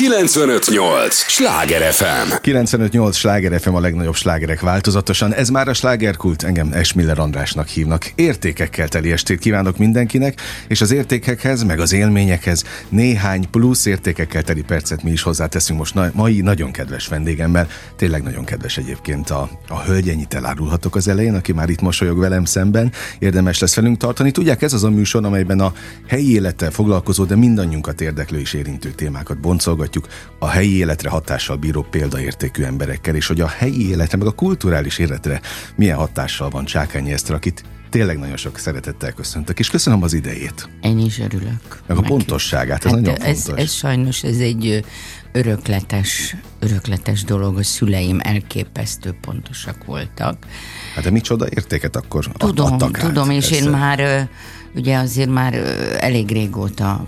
958! Sláger FM! 958! Sláger FM a legnagyobb slágerek változatosan. Ez már a slágerkult, engem Esmiller Andrásnak hívnak. Értékekkel teli estét kívánok mindenkinek, és az értékekhez, meg az élményekhez néhány plusz értékekkel teli percet mi is hozzáteszünk most na- mai nagyon kedves vendégemmel. Tényleg nagyon kedves egyébként a, a hölgy, ennyit elárulhatok az elején, aki már itt mosolyog velem szemben. Érdemes lesz velünk tartani. Tudják, ez az a műsor, amelyben a helyi élettel foglalkozó, de mindannyiunkat érdeklő és érintő témákat boncolgatjuk a helyi életre hatással bíró példaértékű emberekkel, és hogy a helyi életre, meg a kulturális életre milyen hatással van Csákányi Eszter, akit tényleg nagyon sok szeretettel köszöntök, és köszönöm az idejét. Én is örülök. Meg a pontosságát, ez hát nagyon ez, fontos. Ez sajnos ez egy örökletes, örökletes dolog, a szüleim elképesztő pontosak voltak. Hát de micsoda értéket akkor tudom, adtak Tudom, át és ezzel. én már ugye azért már elég régóta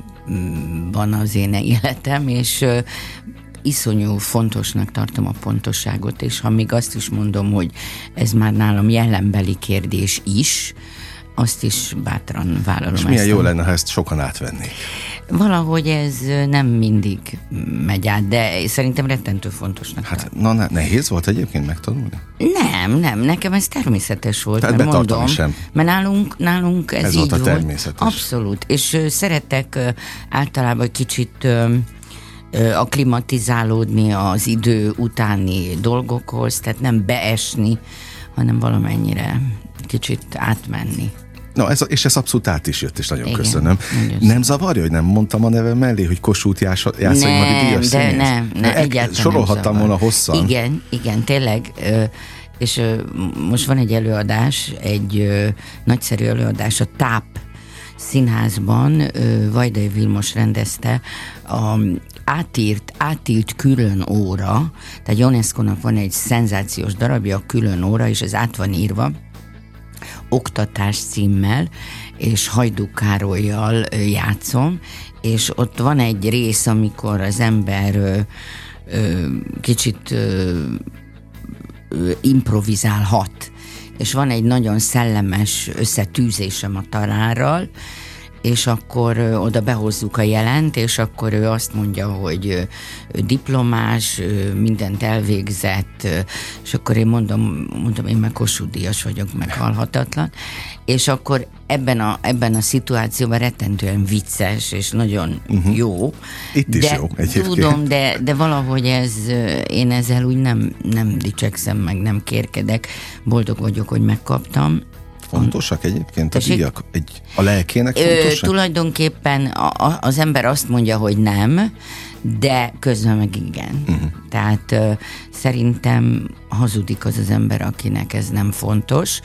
van az én életem, és iszonyú fontosnak tartom a pontosságot, és ha még azt is mondom, hogy ez már nálam jellembeli kérdés is, azt is bátran vállalom. És milyen jó lenne, ha ezt sokan átvennék. Valahogy ez nem mindig megy át, de szerintem rettentő fontosnak. Hát na, ne, nehéz volt egyébként megtanulni? Nem, nem, nekem ez természetes volt. Tehát mert mondom, sem. Mert nálunk, nálunk ez, Ez így volt a volt. természetes. Abszolút. És szeretek általában kicsit ö, aklimatizálódni az idő utáni dolgokhoz, tehát nem beesni, hanem valamennyire kicsit átmenni. Na, ez, és ez abszolút át is jött, és nagyon Igen, köszönöm. nagyon Nem zavarja, hogy nem mondtam a nevem mellé, hogy Kossuth Jászai Mari díjas de színész? nem, nem, El- egyáltalán Sorolhattam volna hosszan. Igen, igen, tényleg. És most van egy előadás, egy nagyszerű előadás, a TÁP színházban Vajdai Vilmos rendezte a átírt, átírt külön óra, tehát UNESCO-nak van egy szenzációs darabja, a külön óra, és ez át van írva, oktatás címmel, és Hajdú Károlyjal játszom, és ott van egy rész, amikor az ember ö, ö, kicsit ö, improvizálhat, és van egy nagyon szellemes összetűzésem a tanárral, és akkor oda behozzuk a jelent, és akkor ő azt mondja, hogy diplomás, mindent elvégzett, és akkor én mondom, mondom én meg Kossuth Díjas vagyok, meg halhatatlan, és akkor ebben a, ebben a szituációban rettentően vicces, és nagyon uh-huh. jó. Itt is de, jó, egyébként. Tudom, de, de valahogy ez, én ezzel úgy nem, nem dicsekszem, meg nem kérkedek. Boldog vagyok, hogy megkaptam. Fontosak egyébként a Tessék? díjak? Egy, a lelkének Ö, fontosak? tulajdonképpen a, a, az ember azt mondja, hogy nem, de közben meg igen. Uh-huh. Tehát ö, szerintem hazudik az az ember, akinek ez nem fontos,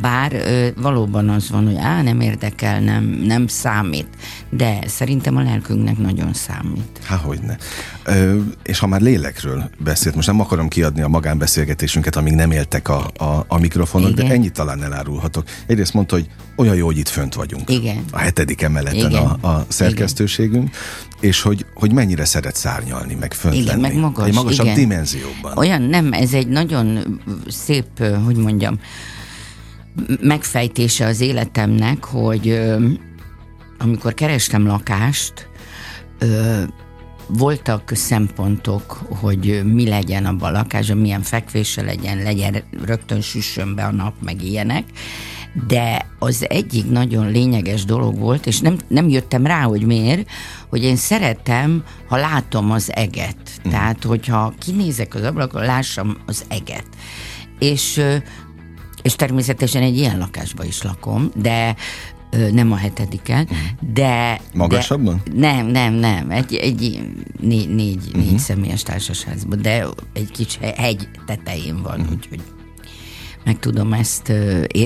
bár ö, valóban az van, hogy á, nem érdekel, nem, nem számít, de szerintem a lelkünknek nagyon számít. Há, hogyne. Ö, és ha már lélekről beszélt, most nem akarom kiadni a magánbeszélgetésünket, amíg nem éltek a, a, a mikrofonok, de Igen. ennyit talán elárulhatok. Egyrészt mondta, hogy olyan jó, hogy itt fönt vagyunk. Igen. A hetedik emeleten Igen. a, a szerkesztőségünk, és hogy, hogy mennyire szeret szárnyalni, meg fönt Igen, lenni. meg magas. Egy magasabb igen. dimenzióban. Olyan nem, ez egy nagyon szép, hogy mondjam, megfejtése az életemnek, hogy amikor kerestem lakást, voltak szempontok, hogy mi legyen abban a lakásban, milyen fekvése legyen, legyen rögtön süssön be a nap, meg ilyenek. De az egyik nagyon lényeges dolog volt, és nem, nem jöttem rá, hogy miért, hogy én szeretem, ha látom az eget. Mm. Tehát, hogyha kinézek az ablakon, lássam az eget. És és természetesen egy ilyen lakásban is lakom, de nem a hetediken, de... Magasabban? De, nem, nem, nem. Egy, egy négy, négy, uh-huh. négy személyes társasházban, de egy kicsi hegy tetején van, uh-huh. úgyhogy meg tudom ezt,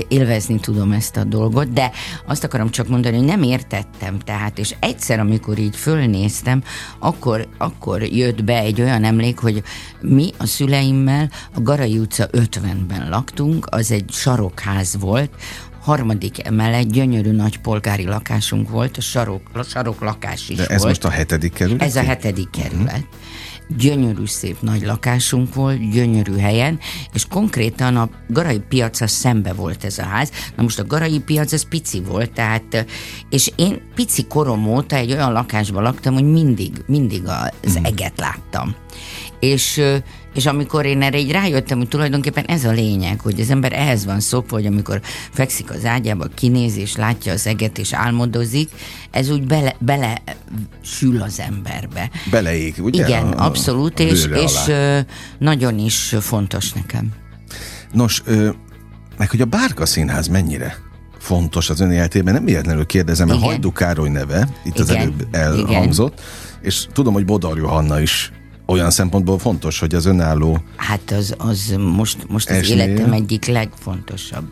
élvezni tudom ezt a dolgot, de azt akarom csak mondani, hogy nem értettem, tehát, és egyszer, amikor így fölnéztem, akkor, akkor jött be egy olyan emlék, hogy mi a szüleimmel a Garai utca 50-ben laktunk, az egy sarokház volt, harmadik emelet, gyönyörű nagy polgári lakásunk volt, a sarok, a sarok lakás is De ez volt. most a hetedik kerület? Ez a hetedik kerület. Gyönyörű szép nagy lakásunk volt, gyönyörű helyen, és konkrétan a Garai piaca szembe volt ez a ház. Na most a Garai piac az pici volt, tehát, és én pici korom óta egy olyan lakásban laktam, hogy mindig, mindig az mhm. eget láttam. És és amikor én erre így rájöttem, hogy tulajdonképpen ez a lényeg, hogy az ember ehhez van szokva, hogy amikor fekszik az ágyába, kinéz és látja az eget és álmodozik, ez úgy bele, bele sül az emberbe. Beleég, ugye? Igen, a, abszolút, a és, és nagyon is fontos nekem. Nos, meg hogy a Bárka Színház mennyire fontos az ön életében, nem véletlenül kérdezem, mert Hajdú Károly neve itt Igen. az előbb elhangzott, Igen. és tudom, hogy Bodar Johanna is olyan szempontból fontos, hogy az önálló... Hát az, az most, most az esnél... életem egyik legfontosabb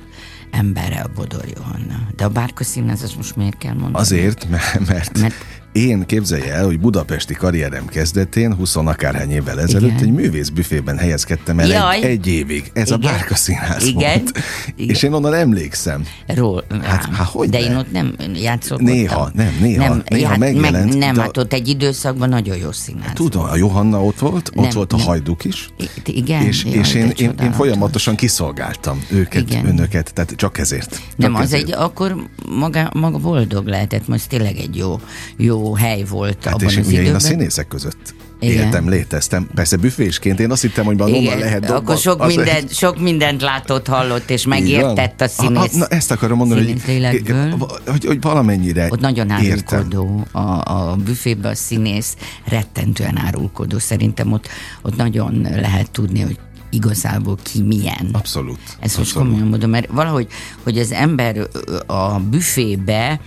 embere a Bodor Johanna. De a Bárka Színház, az most miért kell mondani? Azért, mert, mert, mert én képzelje el, hogy budapesti karrierem kezdetén, 20 akárhány évvel ezelőtt Igen. egy művész büfében helyezkedtem el egy, egy évig. Ez Igen. a Bárka Színház Igen. volt. Igen. És én onnan emlékszem. Ról, hát, hát, hogy De ne? én ott nem játszottam. Néha, nem, néha, nem, néha hát, megjelent. Meg, nem, de... hát ott egy időszakban nagyon jó színház Tudom, a Johanna ott volt, nem, ott volt a nem. Hajduk is. Igen. És, jaj, és én, én, én folyamatosan kiszolgáltam őket, Igen. önöket, tehát csak ezért. Csak nem, az ezért. egy, akkor maga, maga boldog lehetett, most tényleg egy jó, jó hely volt hát abban és az időben. én a színészek között igen. éltem, léteztem. Persze büfésként, én azt hittem, hogy valóban lehet dobba. Akkor sok, az minden, egy... sok mindent látott, hallott, és megértett a színész. A, na, ezt akarom mondani, hogy, hogy, hogy valamennyire Ott nagyon árulkodó a, a büfébe a színész, rettentően árulkodó. Szerintem ott, ott nagyon lehet tudni, hogy igazából ki milyen. Abszolút. Ezt most komolyan mondom, mert valahogy, hogy az ember a büfébe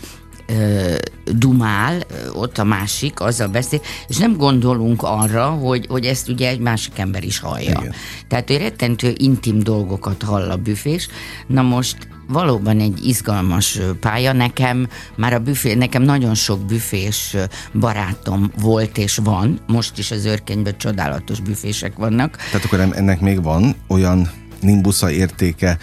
ö, dumál, ott a másik, azzal beszél, és nem gondolunk arra, hogy, hogy ezt ugye egy másik ember is hallja. Igen. Tehát ő rettentő intim dolgokat hall a büfés. Na most valóban egy izgalmas pálya. Nekem már a büfé, nekem nagyon sok büfés barátom volt és van. Most is az őrkenyben csodálatos büfések vannak. Tehát akkor ennek még van olyan nimbusza értéke,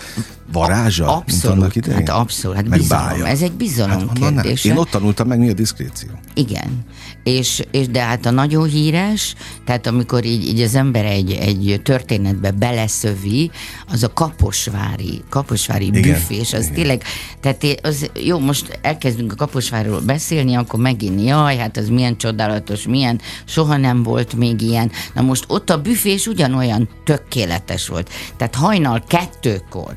varázsa, a, abszolút? Hát abszolút, hát bizalom. Bája. Ez egy bizalom hát, kérdése. Én ott tanultam meg, mi a diszkréció. Igen. És, és de hát a nagyon híres, tehát amikor így, így az ember egy, egy történetbe beleszövi, az a kaposvári, kaposvári igen, büfés, az igen. tényleg, tehát az, jó, most elkezdünk a kaposvárról beszélni, akkor megint jaj, hát az milyen csodálatos, milyen, soha nem volt még ilyen. Na most ott a büfés ugyanolyan tökéletes volt. Tehát hajnal kettőkor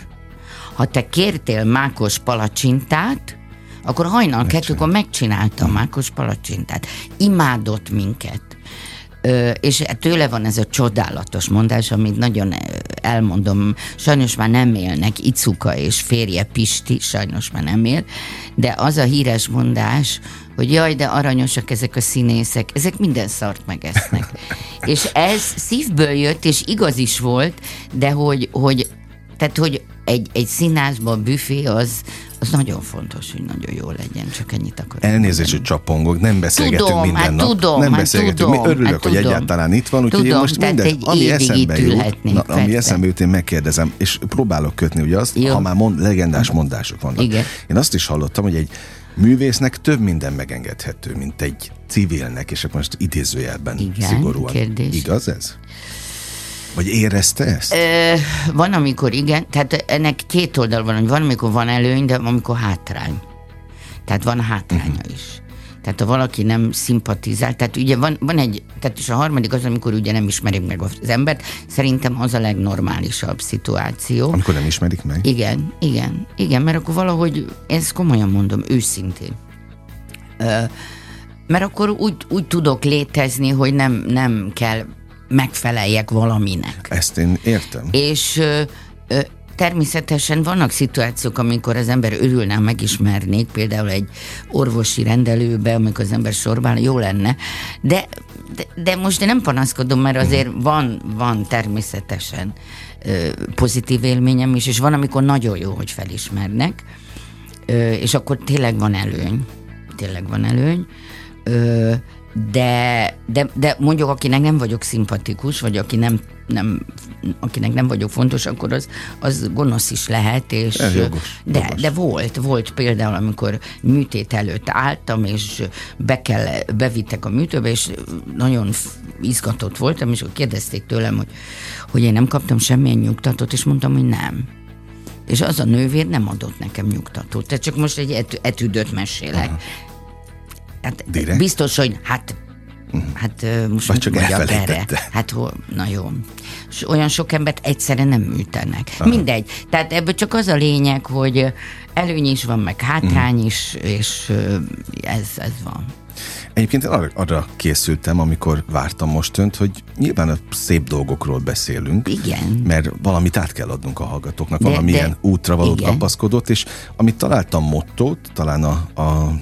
ha te kértél mákos palacsintát, akkor hajnal kettőkor megcsinálta a mákos palacsintát. Imádott minket. Ö, és tőle van ez a csodálatos mondás, amit nagyon elmondom, sajnos már nem élnek, Icuka és férje Pisti, sajnos már nem él, de az a híres mondás, hogy jaj, de aranyosak ezek a színészek, ezek minden szart megesznek. és ez szívből jött, és igaz is volt, de hogy, hogy tehát, hogy egy, egy színházban büfé az, az nagyon fontos, hogy nagyon jó legyen, csak ennyit akarok. Elnézést, hogy csapongok, nem beszélgetünk tudom, minden hát nap. Tudom, nem hát beszélgetünk. tudom, Mi örülök, hát hogy tudom. egyáltalán itt van, úgyhogy én most minden, ami eszembe jut, na, ami eszembe jut, én megkérdezem, és próbálok kötni, ugye azt, jó. ha már mond, legendás mondások vannak. Igen. Én azt is hallottam, hogy egy művésznek több minden megengedhető, mint egy civilnek, és akkor most idézőjelben Igen, szigorúan. Kérdés. Igaz ez? Vagy érezte ezt? Ö, van, amikor igen, tehát ennek két oldal van, hogy van, amikor van előny, de amikor hátrány. Tehát van hátránya uh-huh. is. Tehát ha valaki nem szimpatizál, tehát ugye van, van egy, tehát és a harmadik az, amikor ugye nem ismerik meg az embert, szerintem az a legnormálisabb szituáció. Amikor nem ismerik meg? Igen, igen, igen, mert akkor valahogy, ezt komolyan mondom, őszintén. Ö, mert akkor úgy, úgy tudok létezni, hogy nem, nem kell megfeleljek valaminek. Ezt én értem. És ö, ö, természetesen vannak szituációk, amikor az ember örülne, megismernék, például egy orvosi rendelőbe, amikor az ember sorbál, jó lenne, de, de, de most én nem panaszkodom, mert azért van, van természetesen ö, pozitív élményem is, és van, amikor nagyon jó, hogy felismernek, ö, és akkor tényleg van előny, tényleg van előny, ö, de, de, de mondjuk, akinek nem vagyok szimpatikus, vagy aki nem, nem, akinek nem vagyok fontos, akkor az, az gonosz is lehet. És, Ez jogos, de, jogos. de volt, volt például, amikor műtét előtt álltam, és be kell, bevittek a műtőbe, és nagyon izgatott voltam, és akkor kérdezték tőlem, hogy, hogy én nem kaptam semmilyen nyugtatót, és mondtam, hogy nem. És az a nővér nem adott nekem nyugtatót. Tehát csak most egy etü- etüdöt mesélek. Aha. Hát Direkt? biztos, hogy hát Hát most Vagy csak erre? Hát hol, na jó. S olyan sok embert egyszerre nem műtenek. Aha. Mindegy. Tehát ebből csak az a lényeg, hogy előny is van, meg hátrány is, és ez, ez van. Egyébként én arra, arra készültem, amikor vártam most önt, hogy nyilván a szép dolgokról beszélünk. Igen. Mert valamit át kell adnunk a hallgatóknak, De- valamilyen de- útra valót kapaszkodott, és amit találtam mottót, talán a, a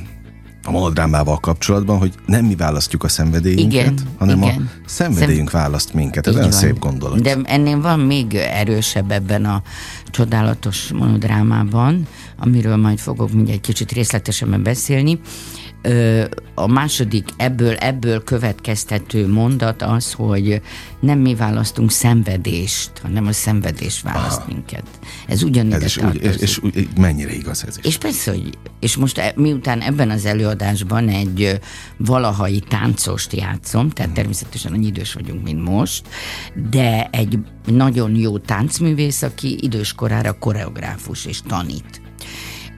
a monodrámával kapcsolatban, hogy nem mi választjuk a szenvedélyünket, Igen, hanem igen. a szenvedélyünk választ minket. Ez olyan szép gondolat. De ennél van még erősebb ebben a csodálatos monodrámában, amiről majd fogok mindjárt egy kicsit részletesebben beszélni. A második ebből, ebből következtető mondat az, hogy nem mi választunk szenvedést, hanem a szenvedés választ Aha. minket. Ez ugyanide ez is tartozik. és, és úgy, mennyire igaz ez is. És persze, hogy, és most e- miután ebben az előadásban egy valahai táncost játszom, tehát természetesen annyi idős vagyunk, mint most, de egy nagyon jó táncművész, aki időskorára koreográfus és tanít.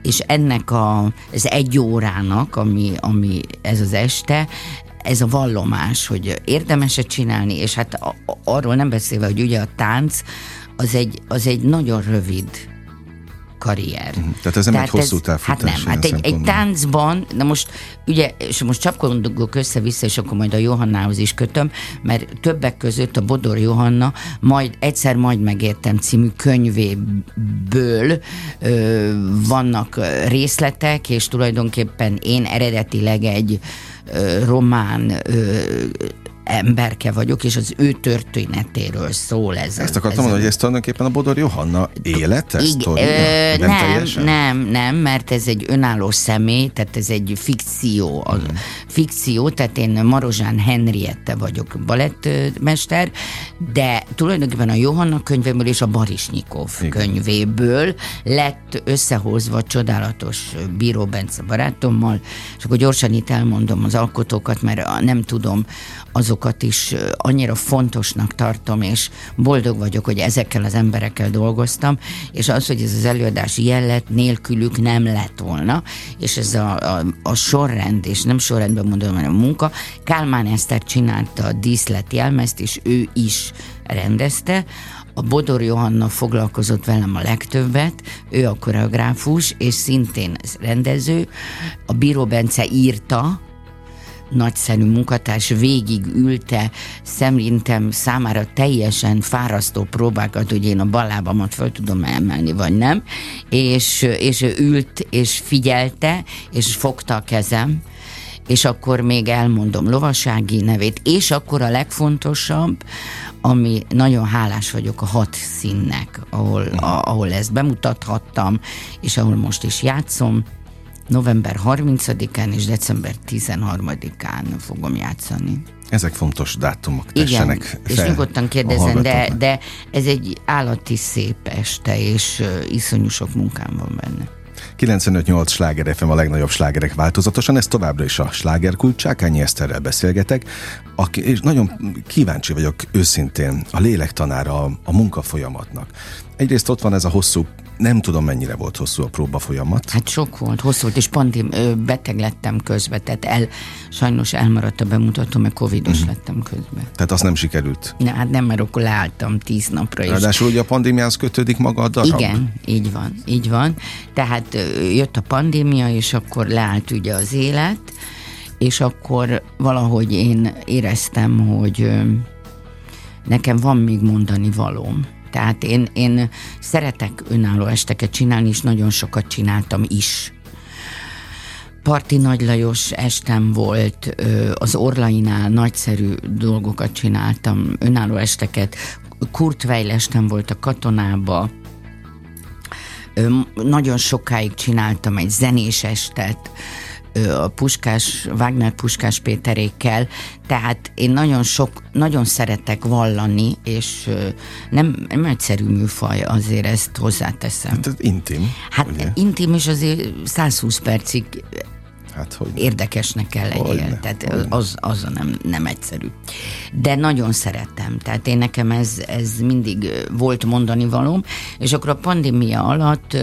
És ennek a, ez egy órának, ami, ami ez az este, ez a vallomás, hogy érdemes-e csinálni, és hát arról nem beszélve, hogy ugye a tánc az egy, az egy nagyon rövid karrier. Tehát ez nem egy hosszú távfutás Hát nem, hát egy, egy táncban, de most ugye, és most csapkodunk össze-vissza, és akkor majd a Johannához is kötöm, mert többek között a Bodor Johanna majd egyszer majd megértem című könyvéből ö, vannak részletek, és tulajdonképpen én eredetileg egy ö, román ö, emberke vagyok, és az ő történetéről szól ez. Ezt akartam ez mondani, hogy ez tulajdonképpen a Bodor Johanna élete, Ig- ö, Nem nem, teljesen? nem, nem, mert ez egy önálló személy, tehát ez egy fikció. A Mhm. fikció, tehát én Marozsán Henriette vagyok balettmester, de tulajdonképpen a Johanna könyvéből és a Barisnyikov Igen. könyvéből lett összehozva csodálatos Bíró Bence barátommal, és akkor gyorsan itt elmondom az alkotókat, mert nem tudom, azokat is annyira fontosnak tartom, és boldog vagyok, hogy ezekkel az emberekkel dolgoztam, és az, hogy ez az előadás jellet nélkülük nem lett volna, és ez a, a, a sorrend, és nem sorrendben mondom, hanem a munka, Kálmán Eszter csinálta a díszlet jelmezt, és ő is rendezte, a Bodor Johanna foglalkozott velem a legtöbbet, ő a koreográfus, és szintén rendező. A Bíró Bence írta, nagyszerű munkatárs végig ülte, szerintem számára teljesen fárasztó próbákat, hogy én a ballábamat fel tudom emelni, vagy nem, és, és ő ült, és figyelte, és fogta a kezem, és akkor még elmondom lovasági nevét, és akkor a legfontosabb, ami nagyon hálás vagyok a hat színnek, ahol, a, ahol ezt bemutathattam, és ahol most is játszom, november 30-án és december 13-án fogom játszani. Ezek fontos dátumok, Igen, tessenek és fel nyugodtan a kérdezem, de, de ez egy állati szép este, és iszonyú sok munkám van benne. 95-8 sláger FM a legnagyobb slágerek változatosan, ez továbbra is a slágerkult, Csákányi Eszterrel beszélgetek, aki, és nagyon kíváncsi vagyok őszintén a lélektanára a, a munkafolyamatnak. Egyrészt ott van ez a hosszú, nem tudom mennyire volt hosszú a próba folyamat, Hát sok volt, hosszú volt, és pandém, ö, beteg lettem közben, tehát el, sajnos elmaradt a bemutató, mert covidos Mhm. lettem közben. tehát az nem sikerült. Na, hát nem, mert akkor leálltam tíz napra, és Ráadásul ugye a pandémiához kötődik maga a darab. Igen, így van, így van. Tehát jött a pandémia, és akkor leállt ugye az élet, és akkor valahogy én éreztem, hogy nekem van még mondani valóm. Tehát én, én szeretek önálló esteket csinálni, és nagyon sokat csináltam is. Parti Nagy Lajos estem volt, az Orlainál nagyszerű dolgokat csináltam, önálló esteket, Kurt Weill estem volt a katonába, nagyon sokáig csináltam egy zenés estet, a Puskás, Wagner Puskás Péterékkel, tehát én nagyon sok, nagyon szeretek vallani, és nem, nem egyszerű műfaj, azért ezt hozzáteszem. Hát ez intim. Hát ugye? intim, és azért 120 percig Hát, hogy érdekesnek kell legyél. Hogyne, tehát hogyne. az, az nem, nem egyszerű. De nagyon szeretem. Tehát én nekem ez, ez mindig volt mondani valóm, és akkor a pandémia alatt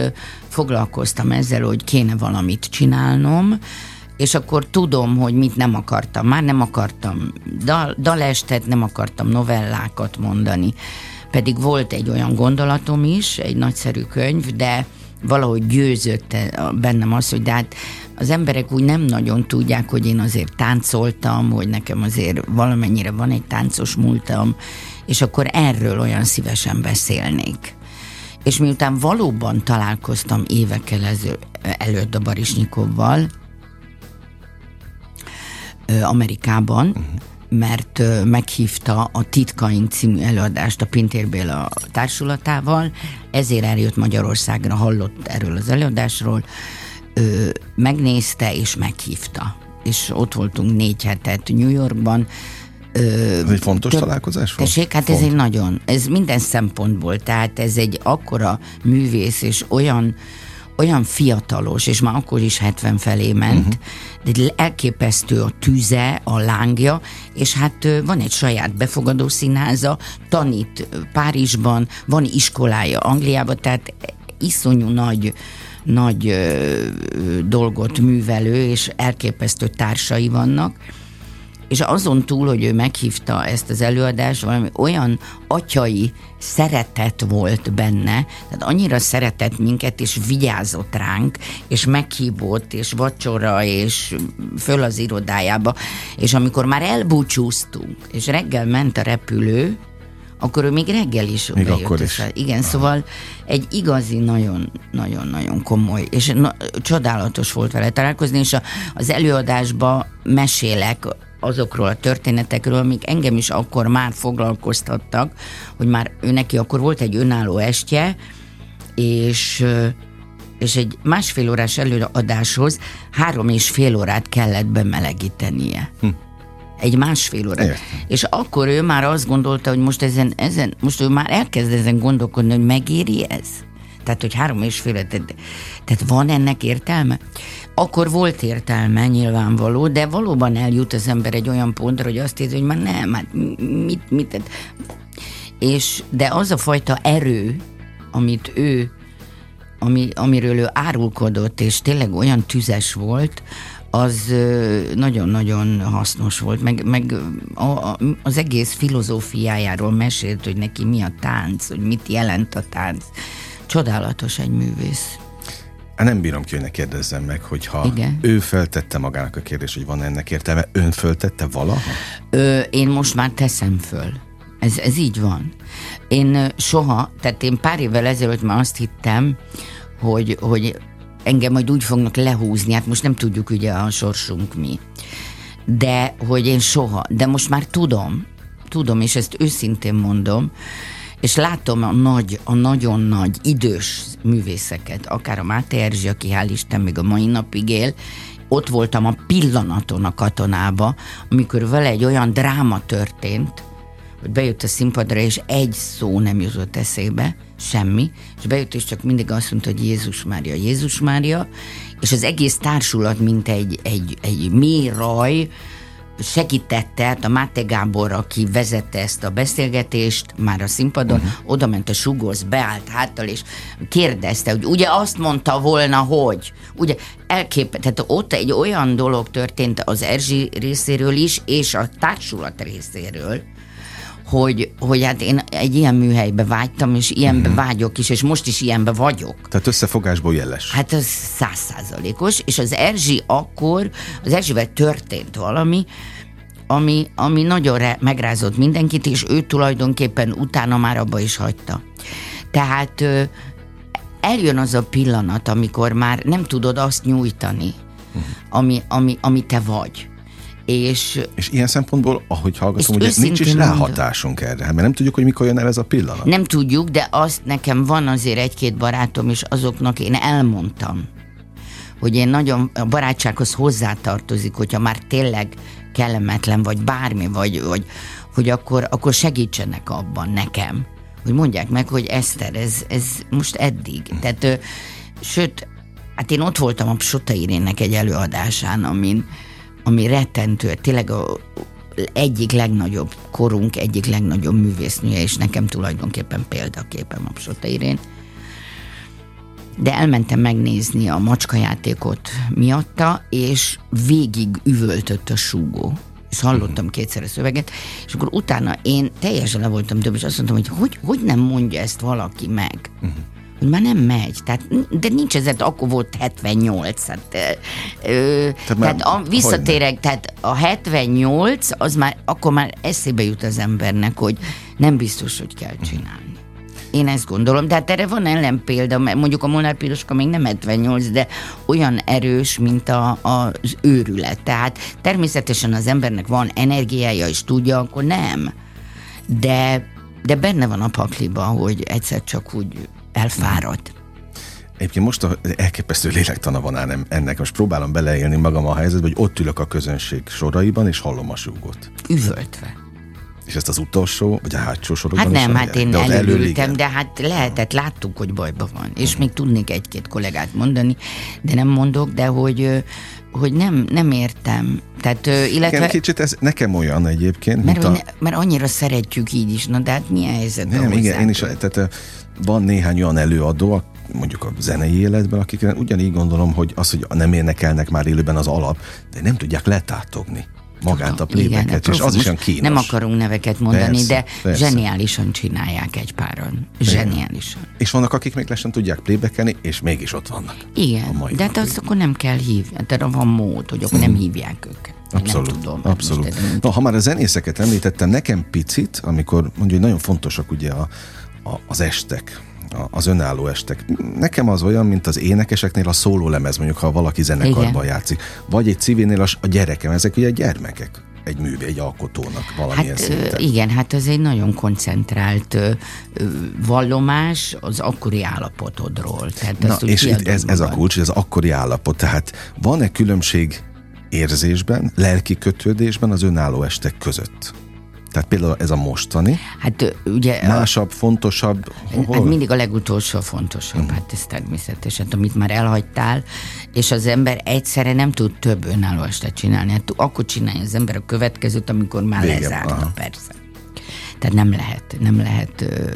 foglalkoztam ezzel, hogy kéne valamit csinálnom, és akkor tudom, hogy mit nem akartam. Már nem akartam dal, dalestet, nem akartam novellákat mondani. Pedig volt egy olyan gondolatom is, egy nagyszerű könyv, de valahogy győzött bennem az, hogy de hát az emberek úgy nem nagyon tudják, hogy én azért táncoltam, hogy nekem azért valamennyire van egy táncos múltam, és akkor erről olyan szívesen beszélnék. És miután valóban találkoztam évekkel előtt a Barisnyikovval, Amerikában, uh-huh. mert meghívta a Titkaink című előadást a Pintér Béla társulatával, ezért eljött Magyarországra, hallott erről az előadásról, megnézte és meghívta. És ott voltunk négy hetet New Yorkban, ez egy fontos több, találkozás volt? Tessék, hát Font. ez egy nagyon, ez minden szempontból, tehát ez egy akkora művész, és olyan olyan fiatalos, és már akkor is 70 felé ment, uh-huh. de elképesztő a tüze, a lángja, és hát van egy saját befogadó színháza, tanít Párizsban, van iskolája Angliában, tehát iszonyú nagy nagy ö, dolgot művelő, és elképesztő társai vannak. És azon túl, hogy ő meghívta ezt az előadást, valami olyan atyai szeretet volt benne, tehát annyira szeretett minket, és vigyázott ránk, és meghívott, és vacsora, és föl az irodájába, és amikor már elbúcsúztunk, és reggel ment a repülő, akkor ő még reggel is még bejött. Akkor is. Igen, Aha. szóval egy igazi, nagyon-nagyon-nagyon komoly, és na, csodálatos volt vele találkozni, és a, az előadásba mesélek azokról a történetekről, amik engem is akkor már foglalkoztattak, hogy már ő neki akkor volt egy önálló estje, és és egy másfél órás előadáshoz három és fél órát kellett bemelegítenie. Hm. Egy másfél óra. Értem. És akkor ő már azt gondolta, hogy most ezen, ezen, most ő már elkezd ezen gondolkodni, hogy megéri ez. Tehát, hogy három és fél, tehát, tehát van ennek értelme? Akkor volt értelme nyilvánvaló, de valóban eljut az ember egy olyan pontra, hogy azt érzi, hogy már nem, hát mit, mit, és de az a fajta erő, amit ő, ami, amiről ő árulkodott, és tényleg olyan tüzes volt, az nagyon-nagyon hasznos volt, meg, meg a, a, az egész filozófiájáról mesélt, hogy neki mi a tánc, hogy mit jelent a tánc. Csodálatos egy művész. Nem bírom ki, hogy ne kérdezzem meg, hogyha Igen. ő feltette magának a kérdést, hogy van ennek értelme, ön föltette valaha? Ö, én most már teszem föl. Ez, ez így van. Én soha, tehát én pár évvel ezelőtt már azt hittem, hogy, hogy engem majd úgy fognak lehúzni, hát most nem tudjuk ugye a sorsunk mi. De hogy én soha, de most már tudom, tudom, és ezt őszintén mondom, és látom a nagy, a nagyon nagy idős művészeket, akár a Máté Erzsi, aki hál' Isten még a mai napig él, ott voltam a pillanaton a katonába, amikor vele egy olyan dráma történt, hogy bejött a színpadra, és egy szó nem jutott eszébe, semmi, és bejött, és csak mindig azt mondta, hogy Jézus Mária, Jézus Mária, és az egész társulat, mint egy, egy, egy mély raj, segítette, hát a Máté Gábor, aki vezette ezt a beszélgetést már a színpadon, uh-huh. oda ment a sugoz, beállt háttal, és kérdezte, hogy ugye azt mondta volna, hogy. Ugye elkép, tehát ott egy olyan dolog történt az Erzsi részéről is, és a társulat részéről, hogy, hogy hát én egy ilyen műhelybe vágytam, és ilyenbe uh-huh. vágyok is, és most is ilyenbe vagyok. Tehát összefogásból jeles. Hát ez százszázalékos, és az Erzsi akkor, az Erzsivel történt valami, ami, ami nagyon re- megrázott mindenkit, és ő tulajdonképpen utána már abba is hagyta. Tehát eljön az a pillanat, amikor már nem tudod azt nyújtani, uh-huh. ami, ami, ami te vagy. És, és ilyen szempontból, ahogy hallgatom, ugye nincs is ráhatásunk erre, mert nem tudjuk, hogy mikor jön el ez a pillanat. Nem tudjuk, de azt nekem van azért egy-két barátom, és azoknak én elmondtam, hogy én nagyon a barátsághoz hozzátartozik, hogyha már tényleg kellemetlen, vagy bármi, vagy, vagy hogy akkor, akkor segítsenek abban nekem, hogy mondják meg, hogy Eszter, ez, ez most eddig. Tehát, ö, sőt, hát én ott voltam a Sota Irénnek egy előadásán, amin, ami rettentő, tényleg a, egyik legnagyobb korunk, egyik legnagyobb művésznője, és nekem tulajdonképpen példaképem a Sota Irén. De elmentem megnézni a macskajátékot miatta, és végig üvöltött a súgó és hallottam kétszer a szöveget, és akkor utána én teljesen le voltam több, és azt mondtam, hogy hogy, hogy nem mondja ezt valaki meg. Uh-huh hogy már nem megy, tehát, de nincs ez, akkor volt 78, hát, ö, tehát, tehát a, visszatérek, tehát a 78, az már, akkor már eszébe jut az embernek, hogy nem biztos, hogy kell csinálni. Én ezt gondolom, de hát erre van ellenpélda, mert mondjuk a Molnár Piroska még nem 78, de olyan erős, mint a, a, az őrület. Tehát természetesen az embernek van energiája, és tudja, akkor nem. De, de benne van a pakliban, hogy egyszer csak úgy elfárad. Egyébként most a elképesztő lélektana van ám ennek. Most próbálom beleélni magam a helyzetbe, hogy ott ülök a közönség soraiban, és hallom a súgót. Üvöltve. És ezt az utolsó, vagy a hátsó sorokban Hát nem, hát én de elülültem, de hát lehetett, láttuk, hogy bajban van. És még tudnék egy-két kollégát mondani, de nem mondok, de hogy hogy nem, nem értem. Tehát, illetve... Igen, kicsit ez nekem olyan egyébként. Mert, a... mert annyira szeretjük így is, na de hát milyen helyzet Nem, igen, én is, tehát van néhány olyan előadó, mondjuk a zenei életben, akik ugyanígy gondolom, hogy az, hogy nem énekelnek már élőben az alap, de nem tudják letátogni magát a plébeket, és az is olyan kínos. Nem akarunk neveket mondani, persze, de persze. zseniálisan csinálják egy páron. Zseniálisan. És vannak, akik még le sem tudják plébekelni, és mégis ott vannak. Igen, de hát azt akkor nem kell hívni. Tehát van mód, hogy akkor nem hívják őket. Abszolút, nem tudom, abszolút. Na, ha már a zenészeket említettem, nekem picit, amikor mondjuk hogy nagyon fontosak ugye a, a, az estek, az önálló estek. Nekem az olyan, mint az énekeseknél a szólólemez, mondjuk ha valaki zenekarban Igen. játszik, vagy egy civilnél a, a gyerekem, ezek ugye gyermekek egy művé, egy alkotónak valamilyen hát, szinten. Igen, hát ez egy nagyon koncentrált ö, vallomás az akkori állapotodról. Tehát Na, és itt ez, ez a kulcs, ez az akkori állapot. Tehát van-e különbség érzésben, lelki kötődésben az önálló estek között? Tehát például ez a mostani. Hát ugye... Másabb, fontosabb? Hol? Hát mindig a legutolsó fontosabb, uh-huh. hát ez természetesen, amit már elhagytál, és az ember egyszerre nem tud több önálló estet csinálni. Hát akkor csinálja az ember a következőt, amikor már Vége. lezárta, Aha. persze. Tehát nem lehet, nem lehet ö,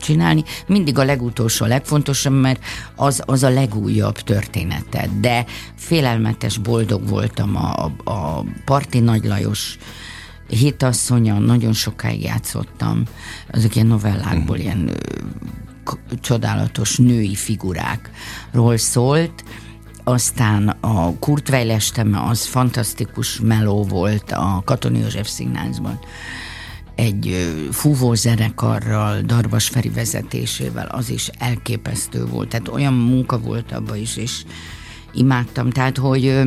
csinálni. Mindig a legutolsó a legfontosabb, mert az, az a legújabb története. De félelmetes boldog voltam a, a, a Parti Nagy Lajos hitasszonyon nagyon sokáig játszottam, azok ilyen novellákból, uh-huh. ilyen csodálatos női figurákról szólt, aztán a Kurt Weilesteme az fantasztikus meló volt a Katoni József színházban egy fúvó zenekarral, Darbas Feri vezetésével, az is elképesztő volt. Tehát olyan munka volt abban is, és imádtam. Tehát, hogy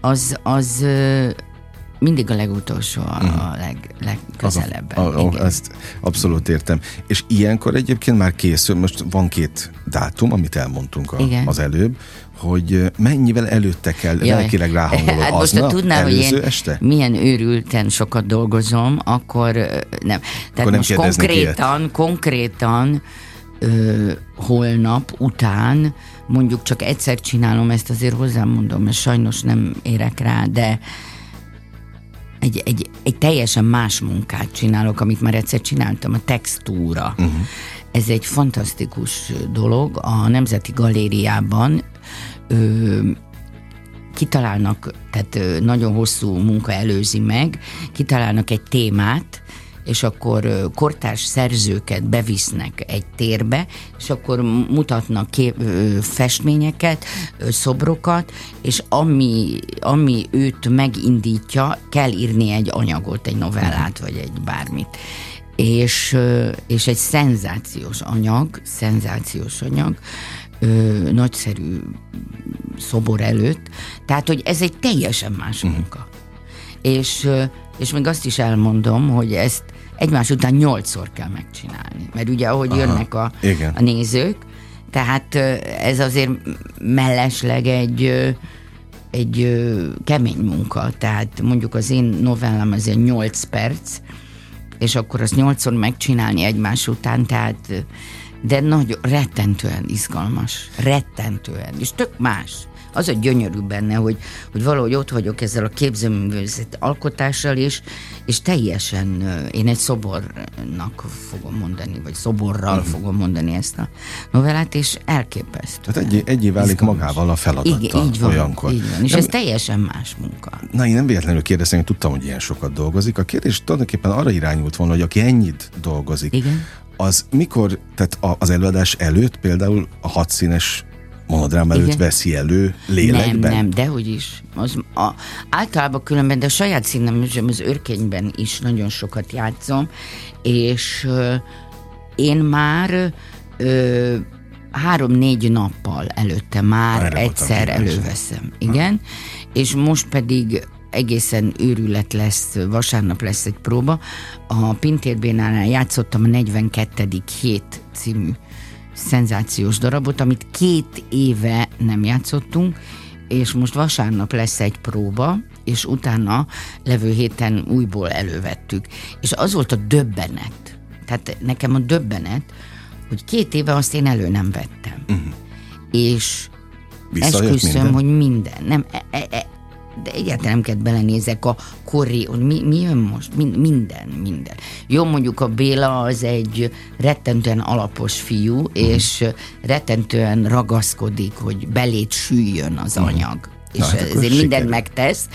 az, az mindig a legutolsó, a, uh-huh. a leg, legközelebb. A, a, a, ezt abszolút értem. És ilyenkor egyébként már készül, most van két dátum, amit elmondtunk a, az előbb, hogy mennyivel előtte kell Jaj. lelkileg ráhangolod hát most, ha tudnál, hogy én este? milyen őrülten sokat dolgozom, akkor nem. Tehát akkor nem most konkrétan, ilyet. konkrétan ö, holnap után mondjuk csak egyszer csinálom ezt, azért hozzám mondom, mert sajnos nem érek rá, de egy, egy, egy teljesen más munkát csinálok, amit már egyszer csináltam, a textúra. Uh-huh. Ez egy fantasztikus dolog. A Nemzeti Galériában ö, kitalálnak, tehát ö, nagyon hosszú munka előzi meg, kitalálnak egy témát, és akkor kortárs szerzőket bevisznek egy térbe, és akkor mutatnak kép, festményeket, szobrokat, és ami, ami őt megindítja, kell írni egy anyagot, egy novellát, vagy egy bármit. És, és egy szenzációs anyag, szenzációs anyag, ö, nagyszerű szobor előtt. Tehát, hogy ez egy teljesen más mhm. munka. És, és még azt is elmondom, hogy ezt egymás után nyolcszor kell megcsinálni. Mert ugye, ahogy Aha, jönnek a, a nézők, Tehát ez azért mellesleg egy egy kemény munka, tehát mondjuk az én novellám azért 8 perc, és akkor azt nyolcszor megcsinálni egymás után, tehát de nagy, rettentően izgalmas, rettentően, és tök más az a gyönyörű benne, hogy, hogy valahogy ott vagyok ezzel a képzőművészet alkotással, és, és teljesen én egy szobornak fogom mondani, vagy szoborral uh-huh. fogom mondani ezt a novellát, és elképesztő. Tehát egy, egy év válik magával a feladattal Igen, így van, olyankor. Így van, és nem, ez teljesen más munka. Na, én nem véletlenül kérdeztem, hogy tudtam, hogy ilyen sokat dolgozik. A kérdés tulajdonképpen arra irányult volna, hogy aki ennyit dolgozik, Igen. az mikor, tehát az előadás előtt például a hatszínes monodrám előtt Igen. veszi elő lélekben? Nem, nem, dehogy is. Az, a, általában különben, de a saját színem, az őrkényben is nagyon sokat játszom, és ö, én már ö, három-négy nappal előtte már Erre egyszer előveszem. Igen, ha. és most pedig egészen őrület lesz, vasárnap lesz egy próba. A Pintérbénánál játszottam a 42. hét című szenzációs darabot, amit két éve nem játszottunk, és most vasárnap lesz egy próba, és utána levő héten újból elővettük. És az volt a döbbenet, tehát nekem a döbbenet, hogy két éve azt én elő nem vettem. Uh-huh. És esküszöm, minden? hogy minden. Nem, e, e, e, de egyáltalán nem kell belenézek a korri, mi, mi jön most? Min, minden, minden. Jó, mondjuk a Béla az egy rettentően alapos fiú, uh-huh. és rettentően ragaszkodik, hogy belét süljön az uh-huh. anyag. És Na, hát ezért mindent megtesz,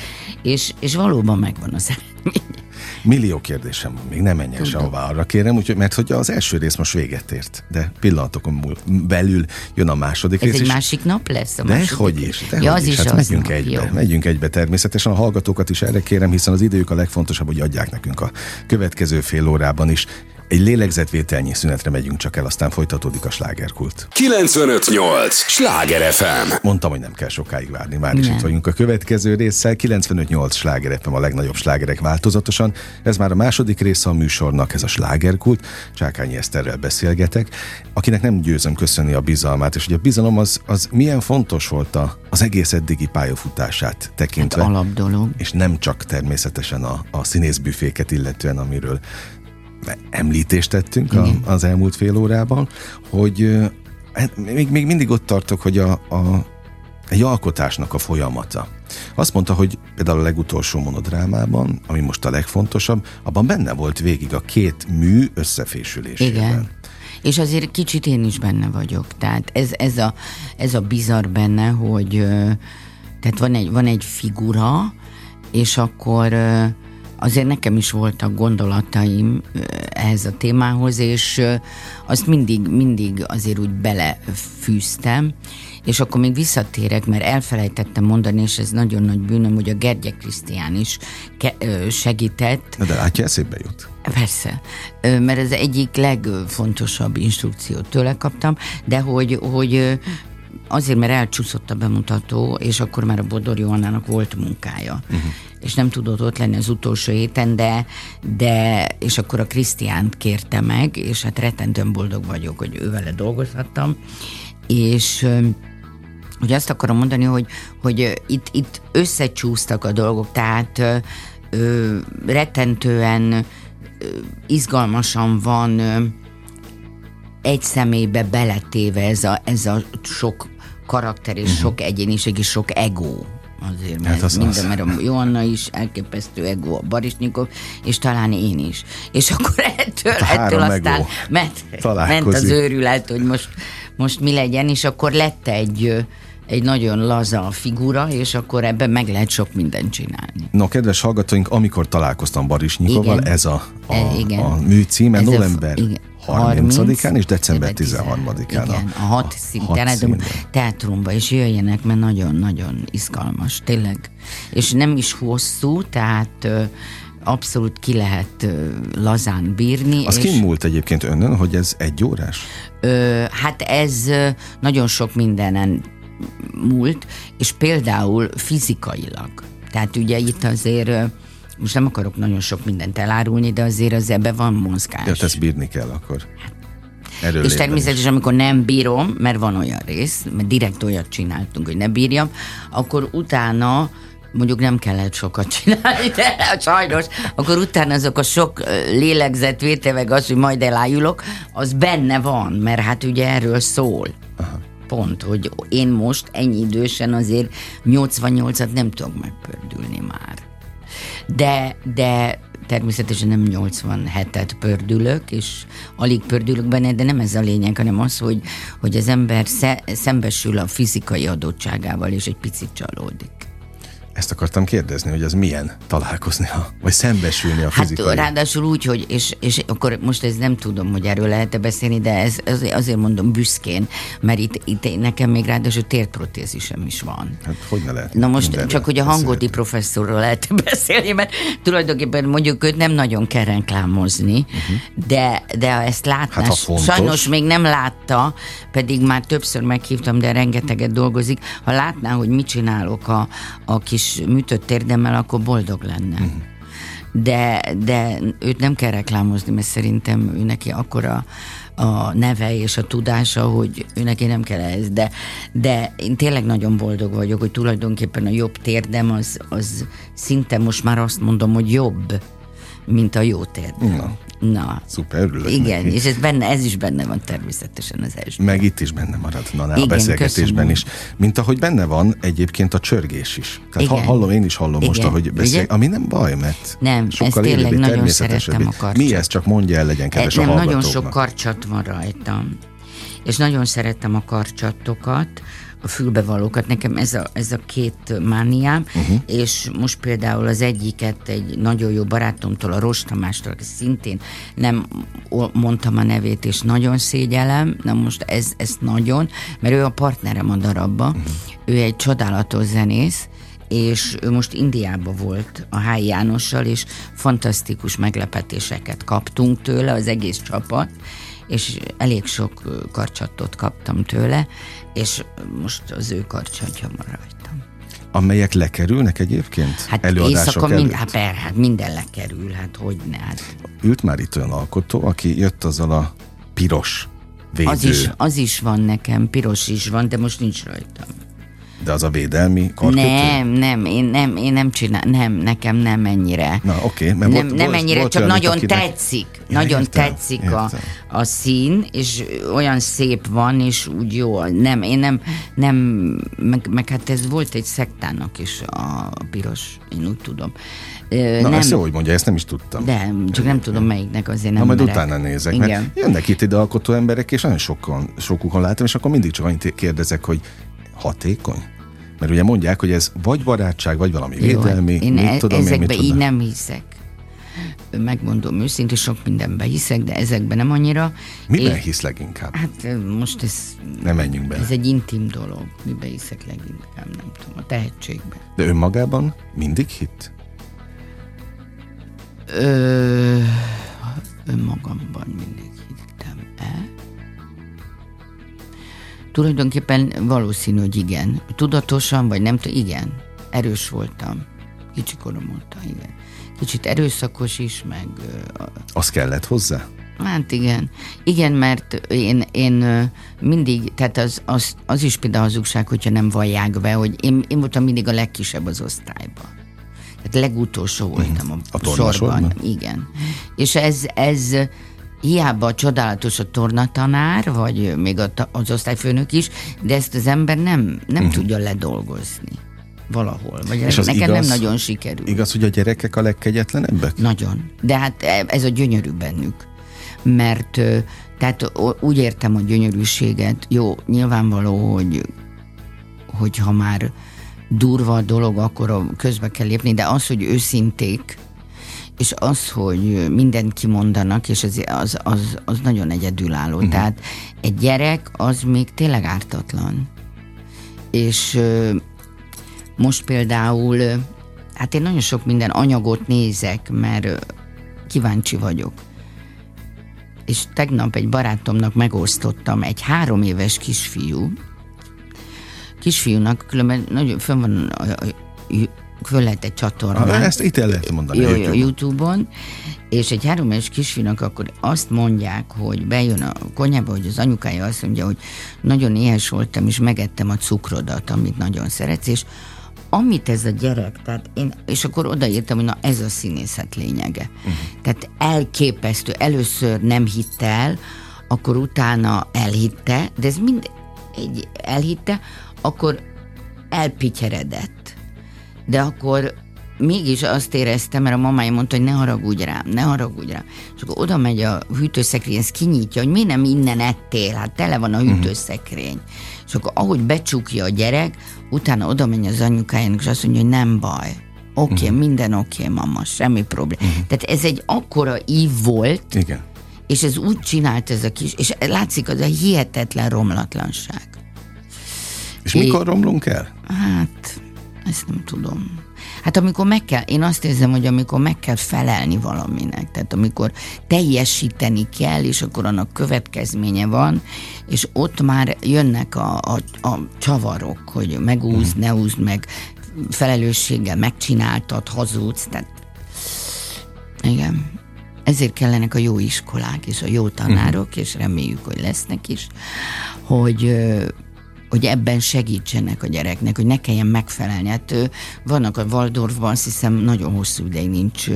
és, és valóban megvan az eredmény. Millió kérdésem van, még nem menj el sehová arra kérem, úgyhogy, mert hogy az első rész most véget ért, de pillanatokon belül jön a második Ez rész. egy is. másik nap lesz? A de hogy is, de ja, hogy az is. is hát megyünk nap, egybe, jó. megyünk egybe természetesen. A hallgatókat is erre kérem, hiszen az idők a legfontosabb, hogy adják nekünk a következő fél órában is. Egy lélegzetvételnyi szünetre megyünk csak el, aztán folytatódik a slágerkult. 958! Sláger FM! Mondtam, hogy nem kell sokáig várni, már is itt vagyunk a következő résszel. 958 Sláger FM a legnagyobb slágerek változatosan. Ez már a második része a műsornak, ez a slágerkult. Csákányi Eszterrel beszélgetek, akinek nem győzöm köszönni a bizalmát, és hogy a bizalom az, az milyen fontos volt a, az egész eddigi pályafutását tekintve. Hát alapdolog. És nem csak természetesen a, a színészbüféket illetően, amiről említést tettünk a, az elmúlt fél órában, hogy hát még, még mindig ott tartok, hogy a, a, egy alkotásnak a folyamata. Azt mondta, hogy például a legutolsó monodrámában, ami most a legfontosabb, abban benne volt végig a két mű összefésülésében. Igen. És azért kicsit én is benne vagyok. Tehát ez, ez, a, ez a bizarr benne, hogy tehát van egy, van egy figura, és akkor azért nekem is voltak gondolataim ehhez a témához, és azt mindig, mindig azért úgy belefűztem, és akkor még visszatérek, mert elfelejtettem mondani, és ez nagyon nagy bűnöm, hogy a Gergye Krisztián is ke- segített. Na de látja, eszébe jut. Persze, mert ez egyik legfontosabb instrukciót tőle kaptam, de hogy, hogy azért, mert elcsúszott a bemutató, és akkor már a Bodor Johannának volt munkája. Uh-huh és nem tudott ott lenni az utolsó héten, de, de és akkor a Krisztiánt kérte meg, és hát rettentően boldog vagyok, hogy ő vele dolgozhattam, és hogy azt akarom mondani, hogy, hogy itt, itt összecsúsztak a dolgok, tehát ö, rettentően ö, izgalmasan van ö, egy személybe beletéve ez a, ez a sok karakter és uh-huh. sok egyéniség és sok ego azért, mert hát az minden, mert a Joanna is elképesztő ego, a Barisnyikov, és talán én is. És akkor ettől, a ettől aztán ment, ment az őrület, hogy most, most mi legyen, és akkor lett egy egy nagyon laza figura, és akkor ebben meg lehet sok mindent csinálni. No, kedves hallgatóink, amikor találkoztam Barisnyikovval, ez a, a, e, igen. a mű címe, november a, igen. 30-án és december 13-án. Igen, a, a hat szín teátrumba, és jöjjenek, mert nagyon-nagyon izgalmas, tényleg. És nem is hosszú, tehát abszolút ki lehet lazán bírni. Az és... múlt egyébként önnön, hogy ez egy órás? Ö, hát ez nagyon sok mindenen múlt, és például fizikailag. Tehát ugye itt azért most nem akarok nagyon sok mindent elárulni, de azért az ebbe van mozgás. Tehát ezt bírni kell akkor. Hát, Erről és természetesen, amikor nem bírom, mert van olyan rész, mert direkt olyat csináltunk, hogy ne bírjam, akkor utána mondjuk nem kellett sokat csinálni, de sajnos, akkor utána azok a sok lélegzetvétel, meg az, hogy majd elájulok, az benne van, mert hát ugye erről szól. Aha. Pont, hogy én most ennyi idősen azért 88-at nem tudok megpördülni már. De, de természetesen nem 87-et pördülök, és alig pördülök benne, de nem ez a lényeg, hanem az, hogy, hogy az ember szembesül a fizikai adottságával, és egy picit csalódik. Ezt akartam kérdezni, hogy az milyen találkozni, vagy szembesülni a fizikai. Hát ráadásul úgy, hogy, és, és akkor most ez nem tudom, hogy erről lehet-e beszélni, de ez, azért mondom büszkén, mert itt, itt nekem még ráadásul térprotézisem is van. Hát hogy ne lehet? Na most csak, hogy a hangoti professzorról lehet beszélni, mert tulajdonképpen mondjuk őt nem nagyon kell reklámozni, uh-huh. de, de ezt látná, hát, sajnos még nem látta, pedig már többször meghívtam, de rengeteget dolgozik, ha látná, hogy mit csinálok a, a kis műtött térdemmel, akkor boldog lenne. Uh-huh. De, de őt nem kell reklámozni, mert szerintem ő neki akkora a neve és a tudása, hogy ő neki nem kell ez, de, de én tényleg nagyon boldog vagyok, hogy tulajdonképpen a jobb térdem az, az szinte most már azt mondom, hogy jobb, mint a jó térdem. Na. Na. Szuper, örülök Igen, neki. és ez, benne, ez is benne van természetesen az első. Meg itt is benne marad, na, Igen, a beszélgetésben köszönöm. is. Mint ahogy benne van egyébként a csörgés is. Tehát Igen. hallom, én is hallom Igen. most, ahogy beszél, ami nem baj, mert nem, sokkal ez tényleg nagyon szerettem a karcsat. Mi ez, csak mondja el, legyen kedves e, nem, a Nagyon sok karcsat van rajtam. És nagyon szerettem a karcsatokat, a fülbevalókat. Nekem ez a, ez a két mániám, uh-huh. és most például az egyiket egy nagyon jó barátomtól, a Rostamástól, aki szintén nem mondtam a nevét, és nagyon szégyelem, na most ez, ez nagyon, mert ő a partnerem a darabba, uh-huh. ő egy csodálatos zenész, és ő most Indiában volt a Háj Jánossal, és fantasztikus meglepetéseket kaptunk tőle, az egész csapat, és elég sok karcsatot kaptam tőle, és most az ő karcsatja van rajtam. Amelyek lekerülnek egyébként? Hát éjszaka mind, hát, per, hát minden lekerül, hát hogy ne. Hát. Ült már itt olyan alkotó, aki jött azzal a piros védő. Az is, az is van nekem, piros is van, de most nincs rajtam. De az a védelmi karkötő? Nem, nem, én nem, én nem csinál, nem, nekem nem ennyire. Na oké, okay, mert nem, volt, nem ennyire, volt csak olyan, nagyon akinek... tetszik, ja, nagyon értem, tetszik értem. A, a szín, és olyan szép van, és úgy jó, nem, én nem, nem, meg, meg hát ez volt egy szektának is a piros, én úgy tudom. Na, nem, ezt jó, hogy mondja, ezt nem is tudtam. De, csak nem tudom melyiknek, azért nem Na, majd merek. utána nézek, Igen. mert jönnek itt ide alkotó emberek, és nagyon sokan, sokukon látom, és akkor mindig csak annyit kérdezek, hogy hatékony? Mert ugye mondják, hogy ez vagy barátság, vagy valami Jó, védelmi, én mit e- tudom ezekbe mit így nem hiszek. Megmondom őszintén, sok mindenben hiszek, de ezekben nem annyira. Miben én, hisz leginkább? Hát most ez... Nem menjünk bele. Ez egy intim dolog. Miben hiszek leginkább, nem tudom, a tehetségben. De önmagában mindig hit? Ö, önmagamban mindig hittem-e? Tulajdonképpen valószínű, hogy igen. Tudatosan, vagy nem tudom, igen. Erős voltam. Kicsikorom óta, igen. Kicsit erőszakos is, meg... Az kellett hozzá? Hát igen. Igen, mert én, én mindig, tehát az, az, az is például hazugság, hogyha nem vallják be, hogy én, én voltam mindig a legkisebb az osztályban. Tehát legutolsó voltam a, a sorban. sorban. Igen. És ez, ez hiába a csodálatos a tornatanár, vagy még az osztályfőnök is, de ezt az ember nem, nem uh-huh. tudja ledolgozni valahol. Vagy és az nekem igaz, nem nagyon sikerül. Igaz, hogy a gyerekek a legkegyetlenebbek? Nagyon. De hát ez a gyönyörű bennük. Mert tehát úgy értem a gyönyörűséget, jó, nyilvánvaló, hogy hogyha már durva a dolog, akkor közbe kell lépni, de az, hogy őszinték, és az, hogy mindent kimondanak, és az, az, az, az nagyon egyedülálló. Uh-huh. Tehát egy gyerek az még tényleg ártatlan. És most például, hát én nagyon sok minden anyagot nézek, mert kíváncsi vagyok. És tegnap egy barátomnak megosztottam egy három éves kisfiú, kisfiúnak különben nagyon fönn van a, a föl egy csatornán. Ah, ezt itt el lehet mondani. Jó, jó, YouTube-on. És egy három éves kisfiúnak akkor azt mondják, hogy bejön a konyhába, hogy az anyukája azt mondja, hogy nagyon éhes voltam, és megettem a cukrodat, amit nagyon szeretsz, és amit ez a gyerek, tehát én, és akkor odaírtam, hogy na ez a színészet lényege. Uh-huh. Tehát elképesztő, először nem hitte el, akkor utána elhitte, de ez mind egy elhitte, akkor elpityeredett. De akkor mégis azt éreztem, mert a mamája mondta, hogy ne haragudj rám, ne haragudj rám. És akkor oda megy a hűtőszekrény, ezt kinyitja, hogy miért nem innen ettél, hát tele van a hűtőszekrény. Uh-huh. És akkor ahogy becsukja a gyerek, utána oda megy az anyukájának, és azt mondja, hogy nem baj. Oké, okay, uh-huh. minden oké, okay, mama, semmi probléma. Uh-huh. Tehát ez egy akkora ív volt, Igen. és ez úgy csinált ez a kis, és látszik az a hihetetlen romlatlanság. És mikor romlunk el? Hát, ezt nem tudom. Hát amikor meg kell, én azt érzem, hogy amikor meg kell felelni valaminek, tehát amikor teljesíteni kell, és akkor annak következménye van, és ott már jönnek a, a, a csavarok, hogy megúzd, ne úzd meg, felelősséggel megcsináltad, hazudsz, tehát igen. Ezért kellenek a jó iskolák és a jó tanárok, és reméljük, hogy lesznek is, hogy hogy ebben segítsenek a gyereknek, hogy ne kelljen megfelelni. Hát vannak a Waldorfban, azt hiszem, nagyon hosszú ideig nincs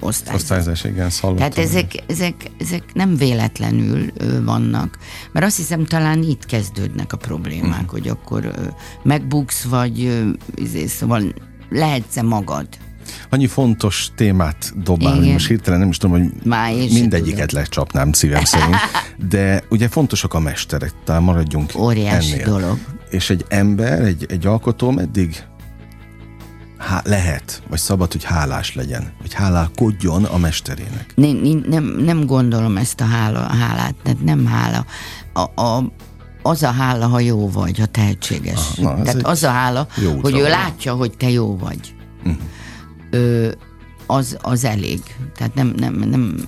osztályzás. Osztályzás, igen, szallottam. Tehát ezek, ezek, ezek nem véletlenül ö, vannak, mert azt hiszem talán itt kezdődnek a problémák, uh-huh. hogy akkor ö, megbuksz, vagy ö, izé, szóval lehetsz-e magad. Annyi fontos témát dobál, hogy most hirtelen nem is tudom, hogy sem mindegyiket lecsapnám szívem szerint, de ugye fontosak a mesterek, talán maradjunk Óriási ennél. dolog. És egy ember, egy, egy alkotó meddig há, lehet, vagy szabad, hogy hálás legyen, hogy hálálkodjon a mesterének. Nem, nem, nem gondolom ezt a hála, hálát, tehát nem hála. A, a, az a hála, ha jó vagy, ha tehetséges. Ah, na, tehát az a hála, hogy ő van. látja, hogy te jó vagy. Mhm. Ö, az, az elég. Tehát nem, nem, nem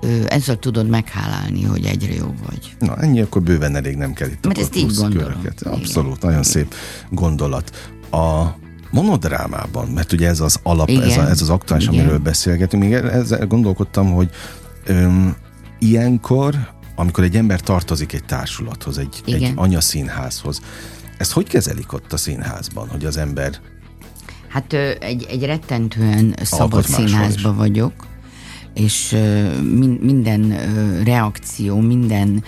ö, ezzel tudod meghálálni, hogy egyre jó vagy. Na, ennyi akkor bőven elég nem kell itt Mert ezt így gondolom. köröket. Igen. Abszolút, nagyon szép gondolat. A monodrámában, mert ugye ez az alap, Igen. ez, a, ez az aktuális, Igen. amiről beszélgetünk, még ezzel gondolkodtam, hogy öm, ilyenkor, amikor egy ember tartozik egy társulathoz, egy, egy Igen. anyaszínházhoz, ezt hogy kezelik ott a színházban, hogy az ember Hát egy, egy rettentően szabad színházba vagyok, és min, minden reakció, minden,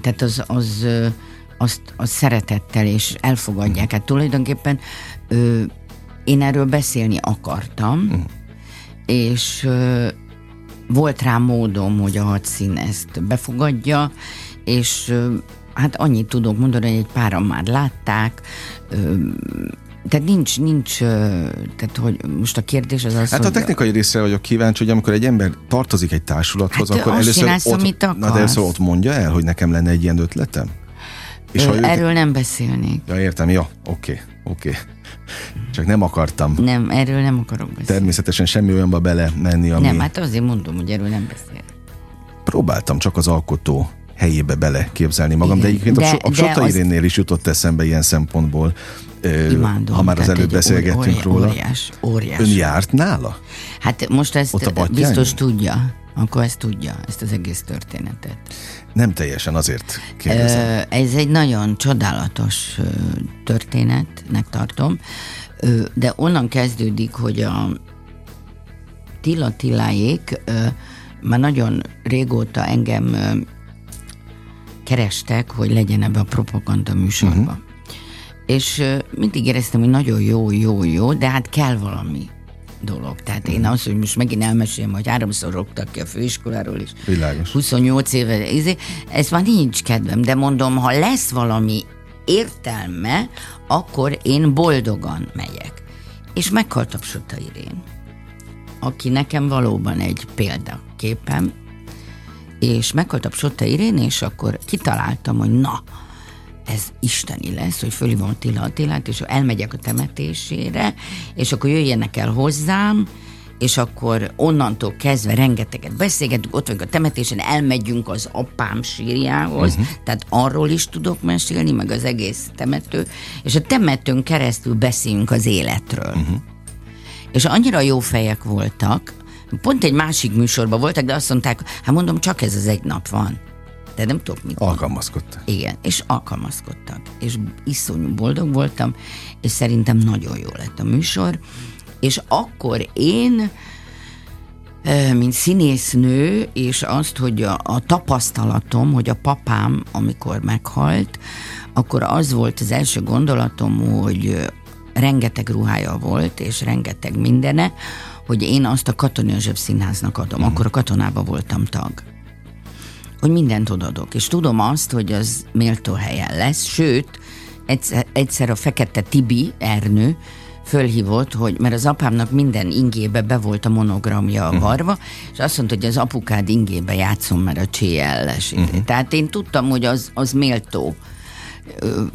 tehát az, az, azt, az szeretettel és elfogadják. Hát tulajdonképpen ö, én erről beszélni akartam, és ö, volt rá módom, hogy a hadszín ezt befogadja, és ö, hát annyit tudok mondani, hogy egy páran már látták, ö, tehát nincs, nincs, tehát hogy most a kérdés az az, Hát a hogy technikai részre vagyok kíváncsi, hogy amikor egy ember tartozik egy társulathoz, Hát, akkor először csinálsz, ott, amit na, de először ott mondja el, hogy nekem lenne egy ilyen ötletem? És ö, ha erről nem beszélnék. Ja, értem, ja, oké, oké. Csak nem akartam Nem, erről nem akarok beszélni. természetesen semmi olyanba bele menni, ami... Nem, hát azért mondom, hogy erről nem beszél. Próbáltam csak az alkotó helyébe bele képzelni magam, de Igen, egyébként de- a, So- a de Sota az- Irénnél is jutott eszembe ilyen szempontból, Imádom. ha már az előbb beszélgettünk óri- róla. Óriás, óriás. Ön járt nála? Hát most Ott a ezt biztos tudja. Akkor ezt tudja, ezt az egész történetet. Nem teljesen azért kérdezem. Ez egy nagyon csodálatos történetnek tartom, de onnan kezdődik, hogy a Tilla Tilláék már nagyon régóta engem kerestek, hogy legyen ebbe a propaganda műsorba. Uh-huh. És mindig éreztem, hogy nagyon jó, jó, jó, de hát kell valami dolog. Tehát én az, hogy most megint elmesélem, hogy háromszor rogtak ki a főiskoláról, és Világos. 28 éve, izé, ez már nincs kedvem, de mondom, ha lesz valami értelme, akkor én boldogan megyek. És meghalt a Irén, aki nekem valóban egy példaképem, és meghalt a Irén, és akkor kitaláltam, hogy na, ez isteni lesz, hogy fölhívom Attila Attilát, és elmegyek a temetésére, és akkor jöjjenek el hozzám, és akkor onnantól kezdve rengeteget beszélgetünk, ott vagyunk a temetésen, elmegyünk az apám sírjához, uh-huh. tehát arról is tudok mesélni, meg az egész temető, és a temetőn keresztül beszélünk az életről. Uh-huh. És annyira jó fejek voltak, pont egy másik műsorban voltak, de azt mondták, hát mondom, csak ez az egy nap van. De nem tudok mit. Alkalmazkodtak. Igen, és alkalmazkodtak. És iszonyú boldog voltam, és szerintem nagyon jó lett a műsor. És akkor én mint színésznő, és azt, hogy a, a tapasztalatom, hogy a papám, amikor meghalt, akkor az volt az első gondolatom, hogy rengeteg ruhája volt, és rengeteg mindene, hogy én azt a Katona József Színháznak adom. Mm. Akkor a katonában voltam tag. Hogy mindent odadok. És tudom azt, hogy az méltó helyen lesz, sőt, egyszer, egyszer a Fekete Tibi, Ernő, fölhívott, hogy mert az apámnak minden ingébe be volt a monogramja a varva, uh-huh. és azt mondta, hogy az apukád ingébe játszom, mert a CL-es. Uh-huh. Tehát én tudtam, hogy az, az méltó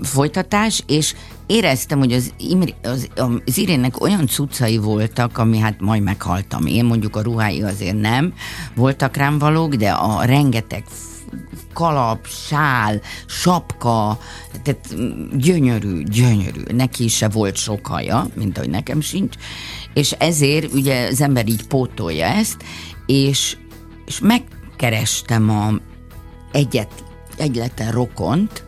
folytatás, és éreztem, hogy az, Imri, az, az Irénnek olyan cuccai voltak, ami hát majd meghaltam. Én mondjuk a ruhái azért nem voltak rám valók, de a rengeteg kalap, sál, sapka, tehát gyönyörű, gyönyörű. Neki se volt sok haja, mint ahogy nekem sincs, és ezért ugye az ember így pótolja ezt, és, és megkerestem a egyet, egyetlen rokont,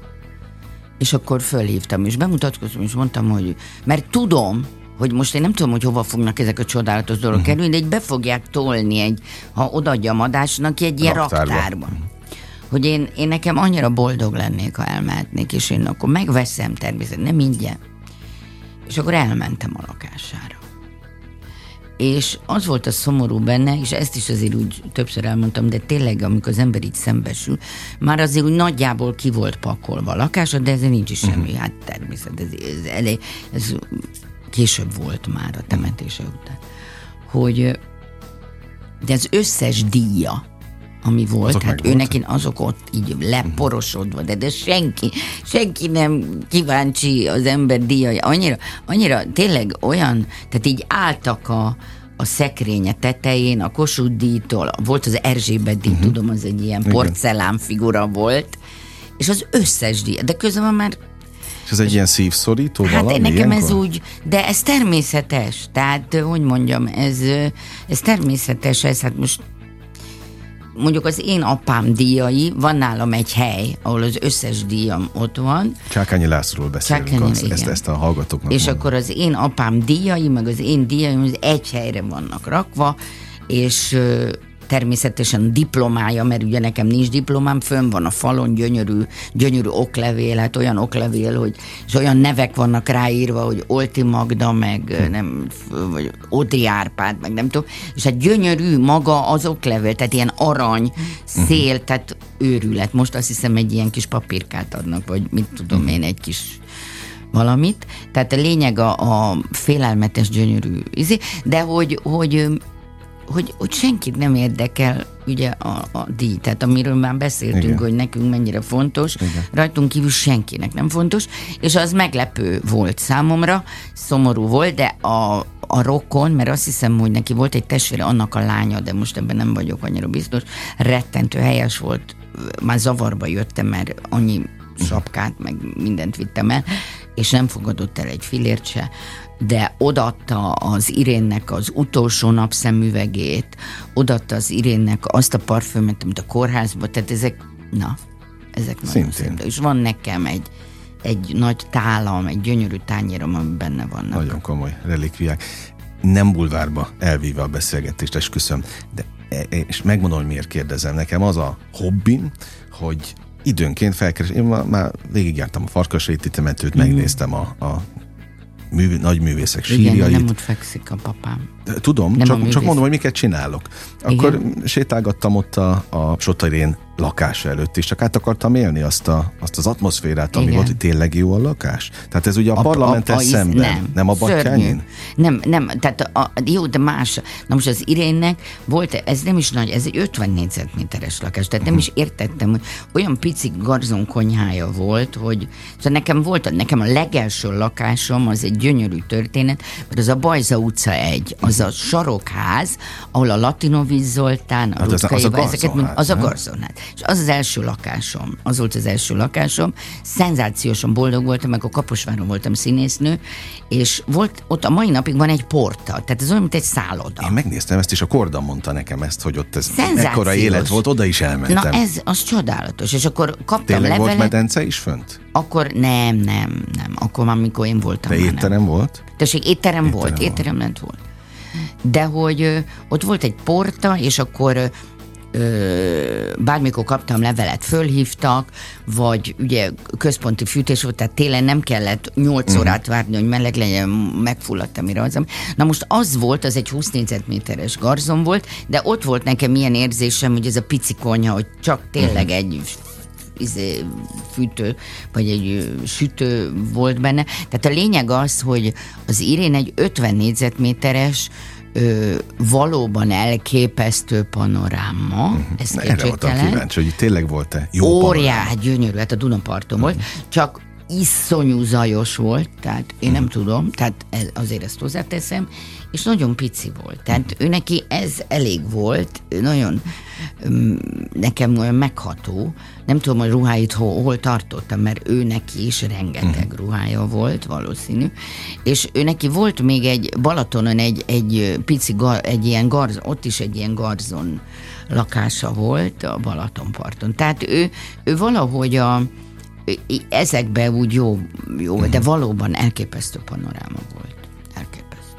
és akkor fölhívtam, és bemutatkoztam, és mondtam, hogy mert tudom, hogy most én nem tudom, hogy hova fognak ezek a csodálatos dolgok uh-huh. kerülni, de egy be fogják tolni egy, ha odaadja a madásnak, egy ilyen raktárba. raktárba. Uh-huh hogy én, én nekem annyira boldog lennék, ha elmehetnék, és én akkor megveszem természetesen, nem ingyen. És akkor elmentem a lakására. És az volt a szomorú benne, és ezt is azért úgy többször elmondtam, de tényleg, amikor az ember így szembesül, már azért úgy nagyjából ki volt pakolva a lakása, de ez nincs is semmi, uh-huh. hát természet, ez, ez, elég, ez később volt már a temetése után, hogy de az összes díja, ami volt, azok hát ő neki azok ott így leporosodva, de, de senki, senki nem kíváncsi az ember díjai. Annyira, annyira tényleg olyan, tehát így álltak a, a szekrénye tetején, a Kossuth díjtól, volt az Erzsébet díj, uh-huh. tudom, az egy ilyen porcelán figura volt, és az összes díj, de közben már és ez egy ilyen szívszorító hát valami? nekem ilyenkor? ez úgy, de ez természetes. Tehát, hogy mondjam, ez, ez természetes, ez hát most mondjuk az én apám díjai, van nálam egy hely, ahol az összes díjam ott van. Csákányi Lászlóról beszélünk, Csákányi, az, ezt, ezt a hallgatóknak És mondom. akkor az én apám díjai, meg az én díjaim az egy helyre vannak rakva, és természetesen diplomája, mert ugye nekem nincs diplomám, fönn van a falon gyönyörű, gyönyörű oklevél, hát olyan oklevél, hogy és olyan nevek vannak ráírva, hogy Olti Magda, meg nem, vagy Odri Árpád, meg nem tudom, és hát gyönyörű maga az oklevél, tehát ilyen arany, szél, uh-huh. tehát őrület. Most azt hiszem egy ilyen kis papírkát adnak, vagy mit tudom uh-huh. én, egy kis valamit. Tehát a lényeg a, a félelmetes gyönyörű izé, de hogy, hogy hogy, hogy senkit nem érdekel ugye a, a díj, tehát amiről már beszéltünk, Igen. hogy nekünk mennyire fontos, Igen. rajtunk kívül senkinek nem fontos, és az meglepő volt számomra, szomorú volt, de a, a rokon, mert azt hiszem, hogy neki volt egy testvére, annak a lánya, de most ebben nem vagyok annyira biztos, rettentő helyes volt, már zavarba jöttem, mert annyi sapkát, meg mindent vittem el, és nem fogadott el egy filért se de odatta az Irénnek az utolsó napszemüvegét, odatta az Irénnek azt a parfümöt, amit a kórházba, tehát ezek, na, ezek nagyon szép. És van nekem egy, egy nagy tálam, egy gyönyörű tányérom, ami benne vannak. Nagyon komoly relikviák. Nem bulvárba elvíve a beszélgetést, esküszöm, de e, e, és megmondom, hogy miért kérdezem. Nekem az a hobbim, hogy időnként felkeres, én már, már végigjártam a Farkasréti temetőt, mm. megnéztem a, a mű, nagy művészek sírjait. Igen, nem ott fekszik a papám. Tudom, nem csak, csak mondom, hogy miket csinálok. Akkor Igen. sétálgattam ott a, a Sotarén lakása előtt, és csak át akartam élni azt, a, azt az atmoszférát, ami Igen. volt, hogy tényleg jó a lakás. Tehát ez ugye a, a parlamenttel szemben, nem, nem a Battyányin? Nem, nem, tehát a, jó, de más. Na most az Irénnek volt, ez nem is nagy, ez egy 50 négyzetméteres lakás, tehát nem uh-huh. is értettem, hogy olyan pici garzon konyhája volt, hogy szóval nekem volt, nekem a legelső lakásom, az egy gyönyörű történet, mert az a Bajza utca egy, az az a sarokház, ahol a Latinovic Zoltán, a Hát az- Rutka az a Éva, ezeket mind, garzonház, az a garzonház. És az az első lakásom, az volt az első lakásom. Szenzációsan boldog voltam, meg a Kaposváron voltam színésznő, és volt ott a mai napig van egy porta, tehát ez olyan, mint egy szálloda. Én megnéztem ezt, és a Korda mondta nekem ezt, hogy ott ez Szenzációs. ekkora élet volt, oda is elmentem. Na ez az csodálatos, és akkor kaptam Tényleg volt levelet, medence is fönt? akkor nem, nem, nem, akkor már mikor én voltam. De már nem. étterem volt? Tessék, étterem, étterem volt, volt. étterem lent volt. De hogy ott volt egy porta, és akkor ö, bármikor kaptam levelet, fölhívtak, vagy ugye központi fűtés volt, tehát télen nem kellett 8 órát várni, hogy meleg legyen, megfulladtam, mire az. Na most az volt, az egy 20 négyzetméteres garzon volt, de ott volt nekem ilyen érzésem, hogy ez a pici konyha, hogy csak tényleg egy izé, fűtő, vagy egy sütő volt benne. Tehát a lényeg az, hogy az Irén egy 50 négyzetméteres ö, valóban elképesztő panoráma, ez Na, erre voltam kíváncsi, hogy tényleg volt-e jó panoráma? Óriás, gyönyörű, hát a Dunaparton volt, csak iszonyú zajos volt, tehát én nem tudom, tehát ez, azért ezt hozzáteszem, és nagyon pici volt. Tehát ő neki ez elég volt, nagyon öm, nekem olyan megható, nem tudom, hogy ruháit hol, hol tartottam, mert ő neki is rengeteg ruhája volt, valószínű, és ő neki volt még egy Balatonon egy, egy pici, egy ilyen garz, ott is egy ilyen garzon lakása volt a Balatonparton. Tehát ő, ő valahogy a, i- ezekbe úgy jó, jó de valóban elképesztő panoráma volt. Elképesztő.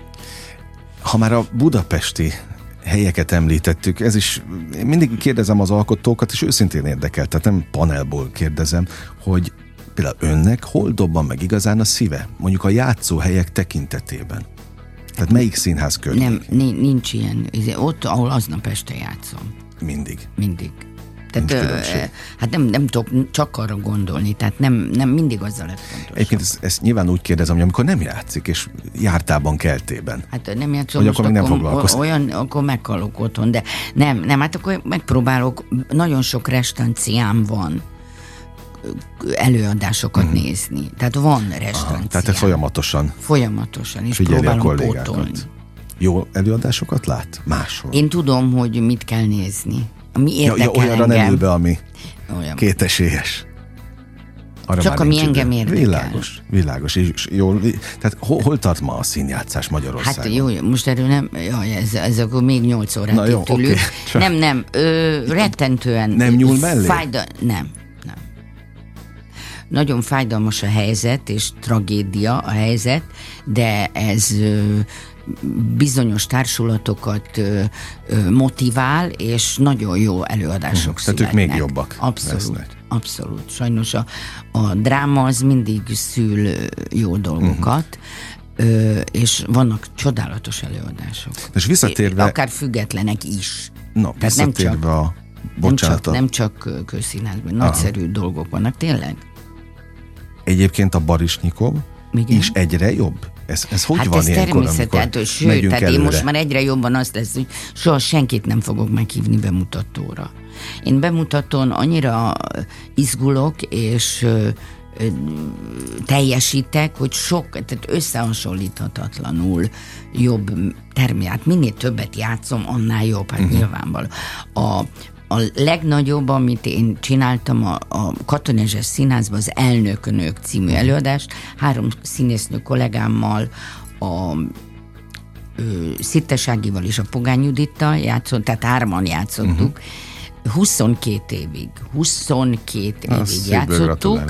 Ha már a budapesti helyeket említettük, ez is, én mindig kérdezem az alkotókat, és őszintén érdekel, tehát nem panelból kérdezem, hogy például önnek hol dobban meg igazán a szíve, mondjuk a játszóhelyek tekintetében. Tehát melyik színház környék? Nem, ni- nincs ilyen. izé, Ott, ahol aznap este játszom. Mindig. Mindig. Tehát, ö, hát nem, nem tudok csak arra gondolni, tehát nem, nem mindig azzal lett fontos. Egyébként ezt, ezt nyilván úgy kérdezem, hogy amikor nem játszik, és jártában, keltében. Hát nem játszom, Hogy akkor nem foglalkoztat. Olyan, akkor meghalok otthon, de nem, nem, hát akkor megpróbálok, nagyon sok restanciám van előadásokat nézni. Tehát van restanciám. Mhm. Tehát te folyamatosan Folyamatosan, és figyeli a próbálom kollégákat. pótolni. Jó előadásokat lát? Máshol. Én tudom, hogy mit kell nézni. Mi ja, érdekel ja, olyanra nem engem. ül be, ami Olyan. kétesélyes. Arra Csak ami nincs engem érdekel. Világos, világos. És jól, tehát hol, hol tart ma a színjátszás Magyarországon? Hát jó, jó, most erről nem, jaj, ez, ez akkor még nyolc órát Na jó, csak- Nem, nem, ö, rettentően. Nem nyúl mellé? Fájda, nem, nem. Nagyon fájdalmas a helyzet, és tragédia a helyzet, de ez ö, bizonyos társulatokat motivál, és nagyon jó előadások Hm, tehát ők még jobbak Abszolút. lesznek. Abszolút. Sajnos a, a dráma az mindig szül jó dolgokat, ö, és vannak csodálatos előadások. És visszatérve- Akár függetlenek is. No, Tehát nem csak- a... Nem Bocsánat, csak, a- nem csak közszínházban, nagyszerű dolgok vannak, tényleg. egyébként a Barisnyikov Igen. is egyre jobb? Ez, ez hogy hát van ez ilyenkor, természetes, sőt, tehát én előre? most már egyre jobban azt lesz, hogy soha senkit nem fogok meghívni bemutatóra. Én bemutatón annyira izgulok, és teljesítek, hogy sok, tehát összehasonlíthatatlanul jobb termék. Hát minél többet játszom, annál jobb, hát uh-huh. nyilvánvaló. A, a legnagyobb, amit én csináltam a, a Katonezses Színházban, az Elnökönök című előadást, három színésznő kollégámmal, a ö, Szitteságival és a Pogány Judittal játszott, tehát hárman játszottuk. Uh-huh. 22 évig, 22 évig játszottuk,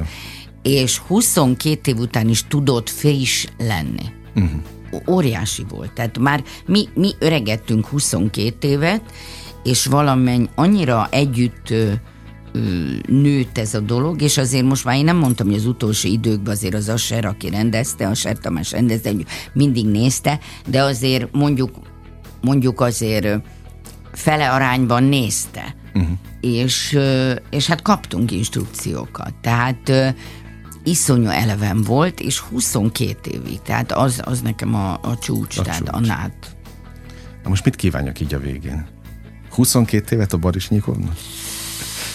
és 22 év után is tudott friss lenni. Uh-huh. Óriási volt. Tehát már mi, mi öregettünk 22 évet, és valamennyi annyira együtt ö, nőtt ez a dolog, és azért most már én nem mondtam, hogy az utolsó időkben azért az Asser, aki rendezte, a Ser Tamás rendezte, mindig nézte, de azért mondjuk, mondjuk azért fele arányban nézte. Uh-huh. És, és hát kaptunk instrukciókat. Tehát iszonyú eleven volt, és 22 évig. Tehát az, az nekem a, a csúcs, A tehát csúcs. a nát. Na most mit kívánjak így a végén? 22 évet a Barisnyikovnak?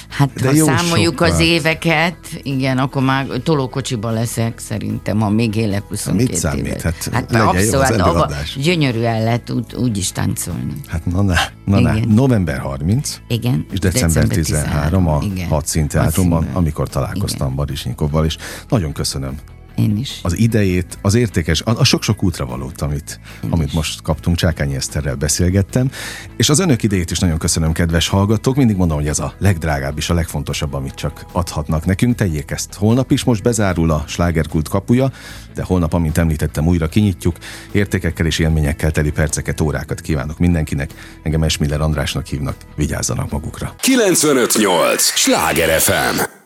Hát De ha jó számoljuk sokkal. az éveket, igen, akkor már tolókocsiban leszek szerintem, ha még élek 22 Mit számít? évet. Hát hát legyen jó abszolút, az abba gyönyörűen lehet úgy, úgy is táncolni. Hát na, na, na, na. Igen. november 30, Igen. és december 13 a igen. Hat Színteátrumban, Hadszínben. amikor találkoztam Barisnyikovval, és nagyon köszönöm Én is. az idejét, az értékes, a, a sok-sok útravalót, amit, amit is. most kaptunk, Csákányi Eszterrel beszélgettem, és az önök idejét is nagyon köszönöm, kedves hallgatók, mindig mondom, hogy ez a legdrágább és a legfontosabb, amit csak adhatnak nekünk, tegyék ezt. Holnap is most bezárul a slágerkult kapuja, de holnap, amint említettem, újra kinyitjuk, értékekkel és élményekkel teli perceket, órákat kívánok mindenkinek, engem Esmiller Andrásnak hívnak, vigyázzanak magukra. 958! Sláger FM!